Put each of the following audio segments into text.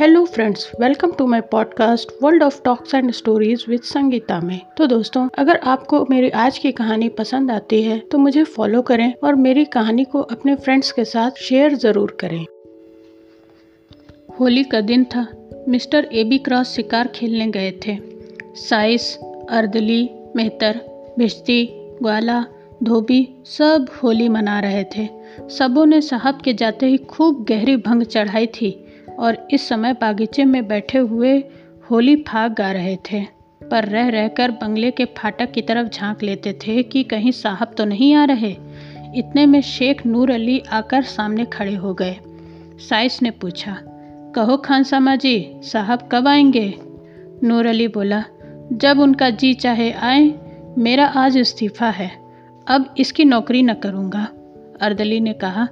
Hello friends welcome to my podcast World of Talks and Stories with Sangeeta में। तो दोस्तों, अगर आपको मेरी आज की कहानी पसंद आती है तो मुझे फॉलो करें और मेरी कहानी को अपने फ्रेंड्स के साथ शेयर ज़रूर करें। होली का दिन था। मिस्टर ए बी क्रॉस शिकार खेलने गए थे। साइस, अर्दली, मेहतर, भिश्ती, ग्वाला, धोबी सब होली मना रहे थे। सबों ने साहब के जाते ही खूब गहरी भंग चढ़ाई थी। और इस समय बागीचे में बैठे हुए होली फाग गा रहे थे। पर रह रहकर बंगले के फाटक की तरफ़ झाँक लेते थे कि कहीं साहब तो नहीं आ रहे। इतने में शेख नूर अली आकर सामने खड़े हो गए। साइस ने पूछा, कहो खान सामा जी, साहब कब आएँगे? नूर अली बोला, जब उनका जी चाहे आए, मेरा आज इस्तीफ़ा है। अब इसकी नौकरी न करूँगा। अर्दली ने कहा,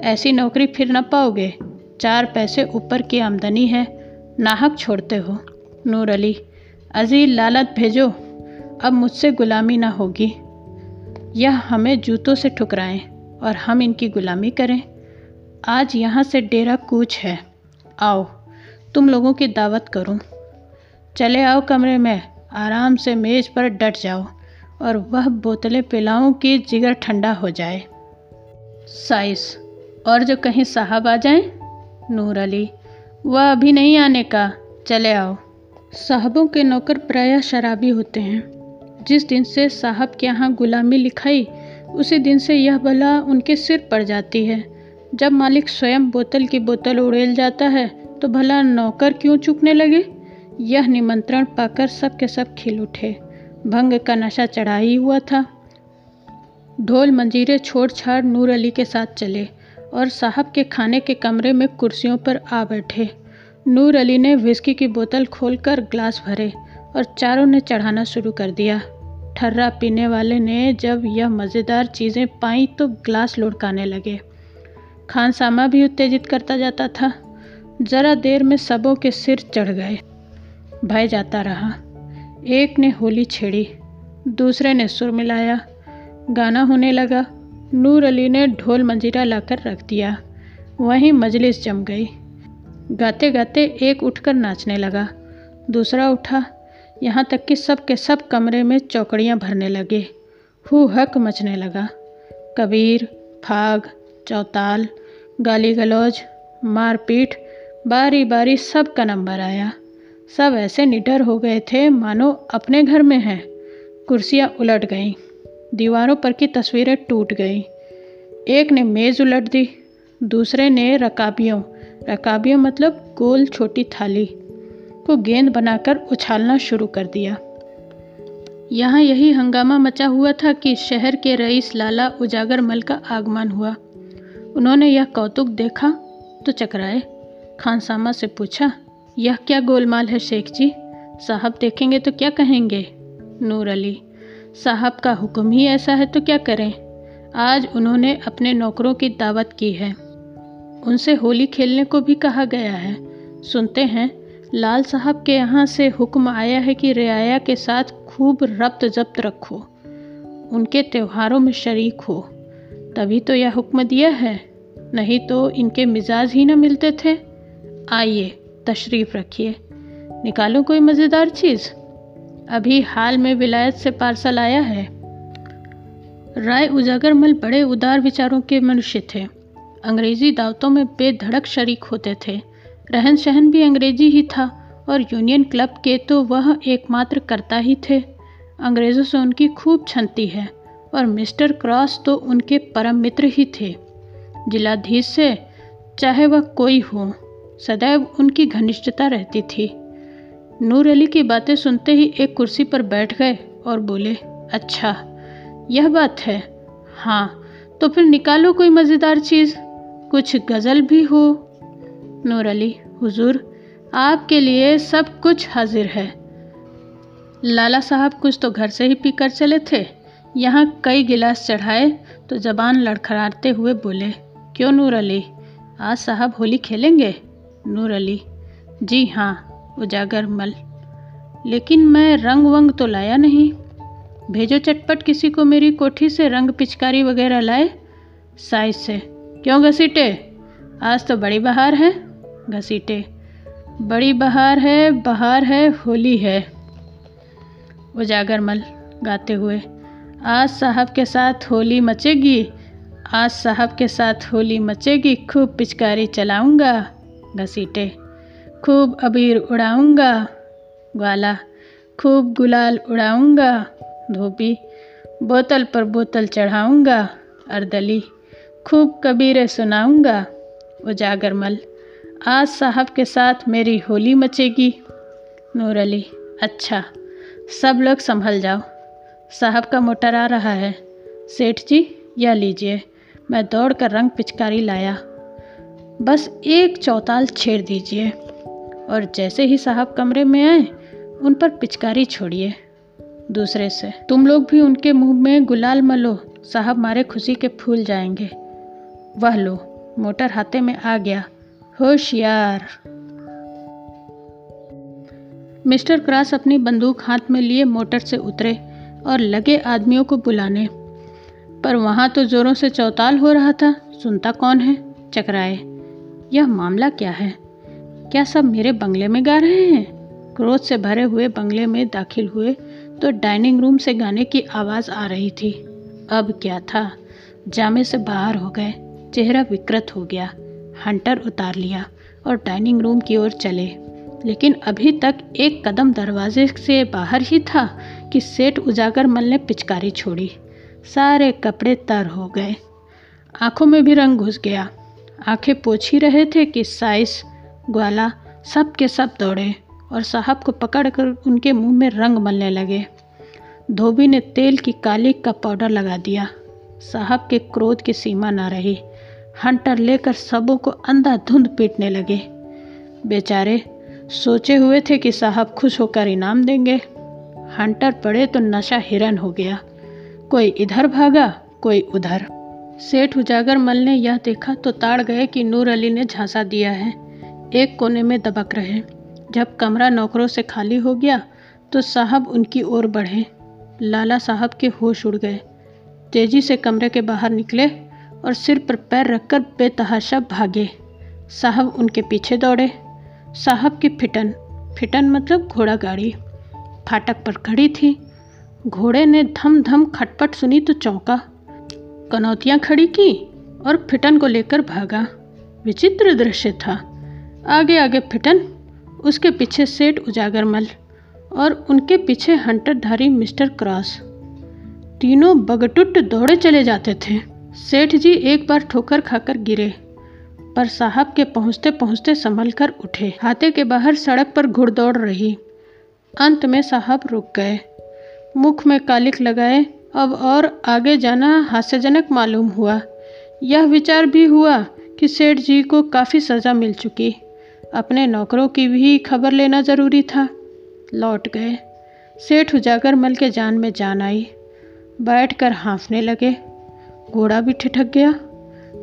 ऐसी नौकरी फिर न पाओगे। चार पैसे ऊपर की आमदनी है, नाहक छोड़ते हो। नूर अली अजील लालत भेजो, अब मुझसे गुलामी ना होगी। यह हमें जूतों से ठुकराएँ और हम इनकी गुलामी करें। आज यहाँ से डेरा कूच है। आओ, तुम लोगों की दावत करूँ। चले आओ कमरे में, आराम से मेज़ पर डट जाओ और वह बोतलें पिलाऊं कि जिगर ठंडा हो जाए। साइस, और जो कहीं साहब आ जाएँ? नूर अली। वह अभी नहीं आने का। चले आओ। साहबों के नौकर प्रायः शराबी होते हैं। जिस दिन से साहब के यहाँ गुलामी लिखाई, उसी दिन से यह भला उनके सिर पड़ जाती है। जब मालिक स्वयं बोतल की बोतल उड़ेल जाता है तो भला नौकर क्यों चूकने लगे? यह निमंत्रण पाकर सब के सब खिल उठे। भंग का नशा चढ़ा ही हुआ था। ढोल मंजीरे छोड़ छाड़ नूर अली के साथ चले। और साहब के खाने के कमरे में कुर्सियों पर आ बैठे। नूर अली ने विस्की की बोतल खोलकर ग्लास भरे और चारों ने चढ़ाना शुरू कर दिया। ठर्रा पीने वाले ने जब यह मज़ेदार चीज़ें पाई तो ग्लास लुढ़काने लगे। खान सामा भी उत्तेजित करता जाता था। ज़रा देर में सबों के सिर चढ़ गए। भय जाता रहा। एक ने होली छेड़ी, दूसरे ने सुर मिलाया। गाना होने लगा। नूर अली ने ढोल मंजीरा लाकर रख दिया। वहीं मजलिस जम गई। गाते गाते एक उठकर नाचने लगा। दूसरा उठा। यहाँ तक कि सब के सब कमरे में चौकड़ियाँ भरने लगे। हु हक मचने लगा। कबीर, फाग, चौताल गाली गलौज मारपीट बारी बारी सब का नंबर आया। सब ऐसे निडर हो गए थे, मानो अपने घर में हैं। कुर्सियाँ उलट गईं। दीवारों पर की तस्वीरें टूट गईं। एक ने मेज़ उलट दी, दूसरे ने रकाबियों। रकाबियों मतलब गोल छोटी थाली को गेंद बनाकर उछालना शुरू कर दिया। यहाँ यही हंगामा मचा हुआ था कि शहर के रईस लाला उजागर मल का आगमन हुआ। उन्होंने यह कौतुक देखा तो चकराए। खानसामा से पूछा, यह क्या गोलमाल है, शेख जी? साहब देखेंगे तो क्या कहेंगे? नूर अली साहब का हुक्म ही ऐसा है तो क्या करें? आज उन्होंने अपने नौकरों की दावत की है। उनसे होली खेलने को भी कहा गया है। सुनते हैं, लाल साहब के यहाँ से हुक्म आया है कि रियाया के साथ खूब रब्त जब्त रखो। उनके त्योहारों में शरीक हो। तभी तो यह हुक्म दिया है। नहीं तो इनके मिजाज ही ना मिलते थे। आइए, तशरीफ़ रखिए। निकालो कोई मज़ेदार चीज़। अभी हाल में विलायत से पार्सल आया है। राय उजागरमल बड़े उदार विचारों के मनुष्य थे। अंग्रेज़ी दावतों में बेधड़क शरीक होते थे। रहन सहन भी अंग्रेज़ी ही था और यूनियन क्लब के तो वह एकमात्र करता ही थे। अंग्रेज़ों से उनकी खूब छनती है और मिस्टर क्रॉस तो उनके परम मित्र ही थे। जिलाधीश से चाहे वह कोई हो, सदैव उनकी घनिष्ठता रहती थी। नूर अली की बातें सुनते ही एक कुर्सी पर बैठ गए और बोले अच्छा यह बात है। हाँ तो फिर निकालो कोई मज़ेदार चीज़। कुछ गज़ल भी हो। नूर अली, हुजूर, आपके लिए सब कुछ हाजिर है। लाला साहब कुछ तो घर से ही पीकर चले थे। यहाँ कई गिलास चढ़ाए तो जबान लड़खड़ाते हुए बोले, क्यों नूर अली? आज साहब होली खेलेंगे? नूर अली, जी हाँ उजागर मल। लेकिन मैं रंग वंग तो लाया नहीं। भेजो चटपट किसी को मेरी कोठी से रंग पिचकारी वगैरह लाए। साइज़ से। क्यों घसीटे? आज तो बड़ी बहार है। घसीटे। बड़ी बहार है बहार है, होली है। उजागर मल गाते हुए। आज साहब के साथ होली मचेगी। आज साहब के साथ होली मचेगी। खूब पिचकारी चलाऊँगा। घसीटे। खूब अबीर उड़ाऊँगा, ग्वाला, खूब गुलाल उड़ाऊँगा, धोबी, बोतल पर बोतल चढ़ाऊँगा, अर्दली, खूब कबीरें सुनाऊँगा उजागरमल आज साहब के साथ मेरी होली मचेगी। नूर अली अच्छा सब लोग संभल जाओ, साहब का मोटर आ रहा है, सेठ जी या लीजिए, मैं दौड़ कर रंग पिचकारी लाया, बस एक चौताल छेड़ दीजिए। और जैसे ही साहब कमरे में आए, उन पर पिचकारी छोड़िए। दूसरे से, तुम लोग भी उनके मुँह में गुलाल मलो, साहब मारे खुशी के फूल जाएँगे। वह लो, मोटर हाथे में आ गया। होशियार मिस्टर क्रॉस अपनी बंदूक हाथ में लिए मोटर से उतरे और लगे आदमियों को बुलाने। पर वहाँ तो ज़ोरों से चौताल हो रहा था, सुनता कौन है? चकराए। यह मामला क्या है? क्या सब मेरे बंगले में गा रहे हैं? क्रोध से भरे हुए बंगले में दाखिल हुए तो डाइनिंग रूम से गाने की आवाज़ आ रही थी। अब क्या था? जामे से बाहर हो गए, चेहरा विकृत हो गया। हंटर उतार लिया और डाइनिंग रूम की ओर चले। लेकिन अभी तक एक कदम दरवाजे से बाहर ही था कि सेठ उजागर मल ने पिचकारी छोड़ी। सारे कपड़े तर हो गए। आँखों में भी रंग घुस गया। आँखें पोछ ही रहे थे कि साइस ग्वाला सब के सब दौड़े और साहब को पकड़कर उनके मुँह में रंग मलने लगे। धोबी ने तेल की काली का पाउडर लगा दिया। साहब के क्रोध की सीमा ना रही। हंटर लेकर सबों को अंधाधुंध पीटने लगे। बेचारे सोचे हुए थे कि साहब खुश होकर इनाम देंगे। हंटर पड़े तो नशा हिरन हो गया। कोई इधर भागा, कोई उधर। सेठ उजागर मल ने यह देखा तो ताड़ गए कि नूर अली ने झांसा दिया है। एक कोने में दबक रहे। जब कमरा नौकरों से खाली हो गया तो साहब उनकी ओर बढ़े। लाला साहब के होश उड़ गए। तेज़ी से कमरे के बाहर निकले और सिर पर पैर रखकर बेतहाशा भागे। साहब उनके पीछे दौड़े। साहब की फिटन। फिटन मतलब घोड़ा गाड़ी। फाटक पर खड़ी थी। घोड़े ने धम धम खटपट सुनी तो चौंका। कनौतियाँ खड़ी की और फिटन को लेकर भागा। विचित्र दृश्य था। आगे आगे फिटन, उसके पीछे सेठ उजागरमल और उनके पीछे हंटरधारी मिस्टर क्रॉस। तीनों बगटुट दौड़े चले जाते थे। सेठ जी एक बार ठोकर खाकर गिरे, पर साहब के पहुँचते पहुँचते संभल कर उठे। हाथे के बाहर सड़क पर घुड़दौड़ रही। अंत में साहब रुक गए। मुख में कालिक लगाए, अब और आगे जाना हास्यजनक मालूम हुआ। यह विचार भी हुआ कि सेठ जी को काफ़ी सज़ा मिल चुकी। अपने नौकरों की भी खबर लेना ज़रूरी था। लौट गए। सेठ उजागर मल के जान में जान आई। बैठ कर हाँफने लगे। घोड़ा भी ठिठक गया।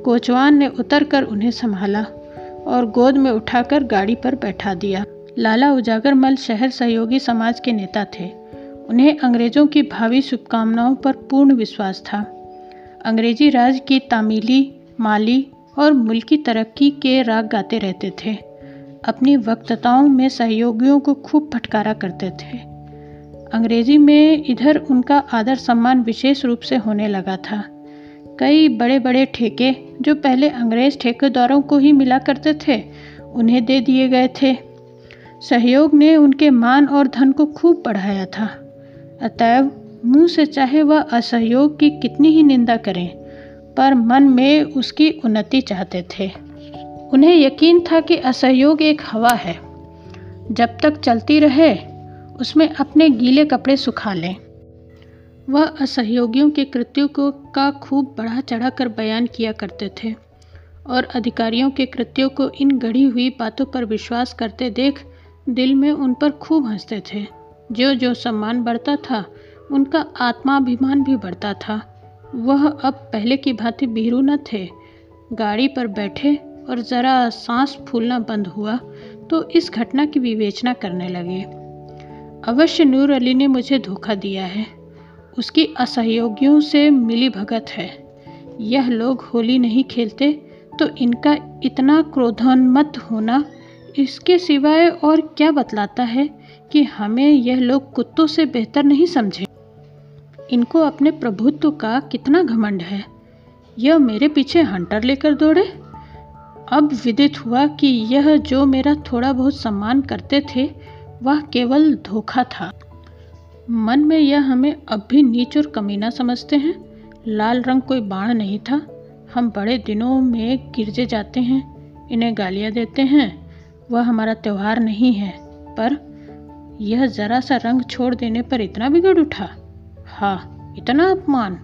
कोचवान ने उतर कर उन्हें संभाला और गोद में उठाकर गाड़ी पर बैठा दिया। लाला उजागर मल शहर सहयोगी समाज के नेता थे। उन्हें अंग्रेज़ों की भावी शुभकामनाओं पर पूर्ण विश्वास था। अंग्रेज़ी राज की तामीली, माली और मुल्की तरक्की के राग गाते रहते थे। अपनी वक्तताओं में सहयोगियों को खूब फटकारा करते थे। अंग्रेज़ी में इधर उनका आदर सम्मान विशेष रूप से होने लगा था। कई बड़े बड़े ठेके, जो पहले अंग्रेज़ ठेकेदारों को ही मिला करते थे, उन्हें दे दिए गए थे। सहयोग ने उनके मान और धन को खूब बढ़ाया था। अतएव, मुँह से चाहे वह असहयोग की कितनी ही निंदा करें, पर मन में उसकी उन्नति चाहते थे। उन्हें यकीन था कि असहयोग एक हवा है। जब तक चलती रहे, उसमें अपने गीले कपड़े सुखा लें। वह असहयोगियों के कृत्यों को का खूब बढ़ा चढ़ा कर बयान किया करते थे और अधिकारियों के कृत्यों को इन गढ़ी हुई बातों पर विश्वास करते देख दिल में उन पर खूब हँसते थे। जो जो सम्मान बढ़ता था, उनका आत्माभिमान भी बढ़ता था। वह अब पहले की भांति बीरू न थे। गाड़ी पर बैठे और ज़रा सांस फूलना बंद हुआ तो इस घटना की विवेचना करने लगे। अवश्य नूर अली ने मुझे धोखा दिया है। उसकी असहयोगियों से मिली भगत है। यह लोग होली नहीं खेलते तो इनका इतना क्रोधोन्मत्त होना इसके सिवाय और क्या बतलाता है कि हमें यह लोग कुत्तों से बेहतर नहीं समझे? इनको अपने प्रभुत्व का कितना घमंड है? यह मेरे पीछे हंटर लेकर दौड़े? अब विदित हुआ कि यह जो मेरा थोड़ा बहुत सम्मान करते थे, वह केवल धोखा था। मन में यह हमें अब भी नीच और कमीना समझते हैं। लाल रंग कोई बाण नहीं था। हम बड़े दिनों में गिरजे जाते हैं, इन्हें गालियाँ देते हैं। वह हमारा त्यौहार नहीं है, पर यह ज़रा सा रंग छोड़ देने पर इतना बिगड़ उठा। हाँ इतना अपमान।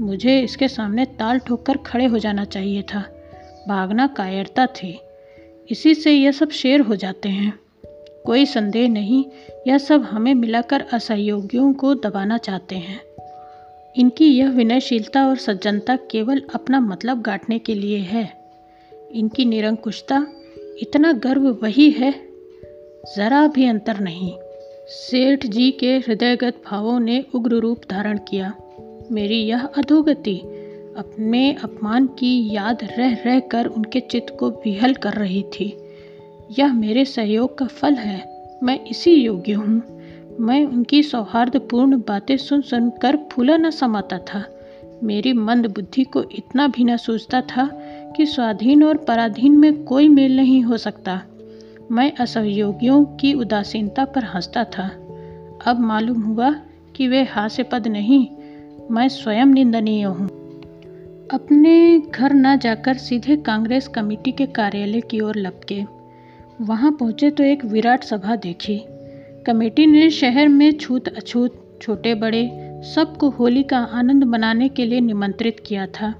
मुझे इसके सामने ताल ठोक कर खड़े हो जाना चाहिए था। भागना कायरता थी। इसी से यह सब शेर हो जाते हैं। कोई संदेह नहीं, यह सब हमें मिलाकर असहयोगियों को दबाना चाहते हैं। इनकी यह विनयशीलता और सज्जनता केवल अपना मतलब गांठने के लिए है। इनकी निरंकुशता, इतना गर्व वही है। ज़रा भी अंतर नहीं। सेठ जी के हृदयगत भावों ने उग्र रूप धारण किया। मेरी यह अधोगति अपने अपमान की याद रह रह कर उनके चित्त को विहल कर रही थी। यह मेरे सहयोग का फल है। मैं इसी योग्य हूँ। मैं उनकी सौहार्दपूर्ण बातें सुन सुन कर फूला न समाता था। मेरी मंद बुद्धि को इतना भी न सोचता था कि स्वाधीन और पराधीन में कोई मेल नहीं हो सकता। मैं असहयोगियों की उदासीनता पर हंसता था। अब मालूम हुआ कि वे हास्यपद नहीं, मैं स्वयं निंदनीय हूँ। अपने घर न जाकर सीधे कांग्रेस कमेटी के कार्यालय की ओर लपके। वहाँ पहुँचे तो एक विराट सभा देखी। कमेटी ने शहर में छूत अछूत छोटे बड़े सबको होली का आनंद मनाने के लिए निमंत्रित किया था।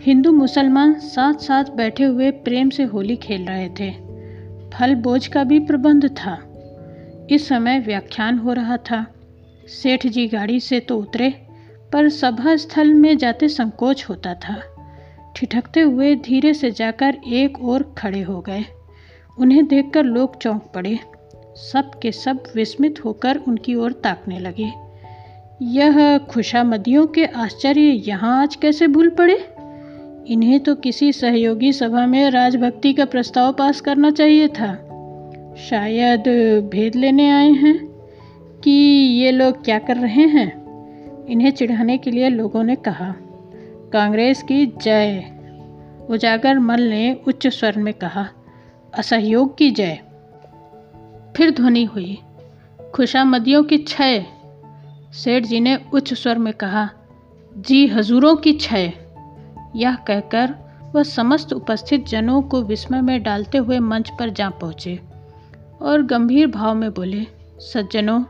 हिंदू मुसलमान साथ साथ बैठे हुए प्रेम से होली खेल रहे थे। फल बोझ का भी प्रबंध था। इस समय व्याख्यान हो रहा था। सेठ जी गाड़ी से तो उतरे। पर सभा स्थल में जाते संकोच होता था। ठिठकते हुए धीरे से जाकर एक और खड़े हो गए। उन्हें देखकर लोग चौंक पड़े। सब के सब विस्मित होकर उनकी ओर ताकने लगे। यह खुशामदियों के आश्चर्य यहाँ आज कैसे भूल पड़े? इन्हें तो किसी सहयोगी सभा में राजभक्ति का प्रस्ताव पास करना चाहिए था। शायद भेद लेने आए हैं कि ये लोग क्या कर रहे हैं? इन्हें चिढ़ाने के लिए लोगों ने कहा, कांग्रेस की जय। उजागर मल ने उच्च स्वर में कहा, असहयोग की जय। फिर ध्वनि हुई, खुशामदियों की छय सेठ जी ने उच्च स्वर में कहा, जी हजूरों की छय यह कहकर वह समस्त उपस्थित जनों को विस्मय में डालते हुए मंच पर जा पहुँचे और गंभीर भाव में बोले, सज्जनों,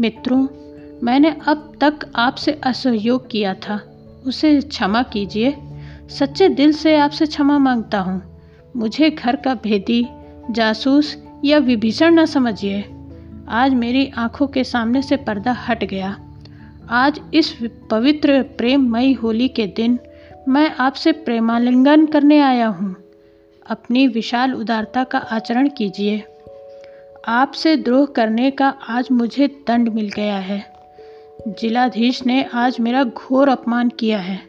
मित्रों मैंने अब तक आपसे असहयोग किया था। उसे क्षमा कीजिए। सच्चे दिल से आपसे क्षमा माँगता हूँ। मुझे घर का भेदी, जासूस या विभीषण न समझिए। आज मेरी आँखों के सामने से पर्दा हट गया। आज इस पवित्र प्रेममयी होली के दिन मैं आपसे प्रेमालिंगन करने आया हूँ। अपनी विशाल उदारता का आचरण कीजिए। आपसे द्रोह करने का आज मुझे दंड मिल गया है। जिलाधीश ने आज मेरा घोर अपमान किया है।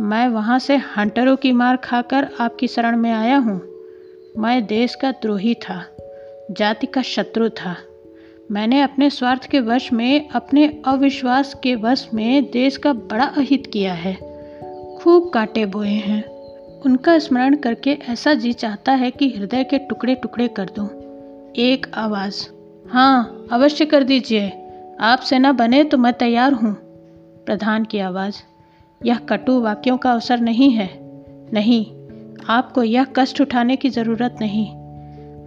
मैं वहाँ से हंटरों की मार खाकर आपकी शरण में आया हूँ। मैं देश का द्रोही था, जाति का शत्रु था। मैंने अपने स्वार्थ के वश में, अपने अविश्वास के वश में देश का बड़ा अहित किया है। खूब कांटे बोए हैं। उनका स्मरण करके ऐसा जी चाहता है कि हृदय के टुकड़े टुकड़े कर दूँ। एक आवाज़ हाँ अवश्य कर दीजिए। आपसे न बने तो मैं तैयार हूँ, प्रधान की आवाज़। यह कटु वाक्यों का अवसर नहीं है। नहीं, आपको यह कष्ट उठाने की ज़रूरत नहीं।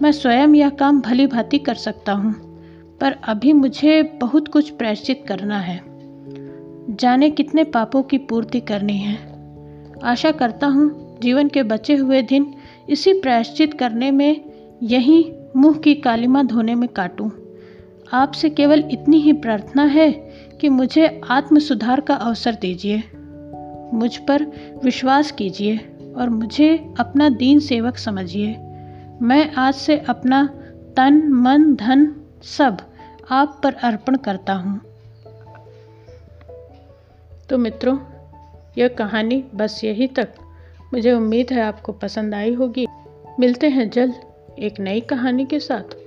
मैं स्वयं यह काम भली भांति कर सकता हूँ, पर अभी मुझे बहुत कुछ प्रायश्चित करना है। जाने कितने पापों की पूर्ति करनी है। आशा करता हूँ, जीवन के बचे हुए दिन इसी प्रायश्चित करने में यही मुँह की कालिमा धोने में काटूं। आपसे केवल इतनी ही प्रार्थना है कि मुझे आत्म सुधार का अवसर दीजिए। मुझ पर विश्वास कीजिए और मुझे अपना दीन सेवक समझिए। मैं आज से अपना तन, मन, धन सब आप पर अर्पण करता हूँ। तो मित्रों, यह कहानी बस यही तक। मुझे उम्मीद है आपको पसंद आई होगी। मिलते हैं जल्द एक नई कहानी के साथ।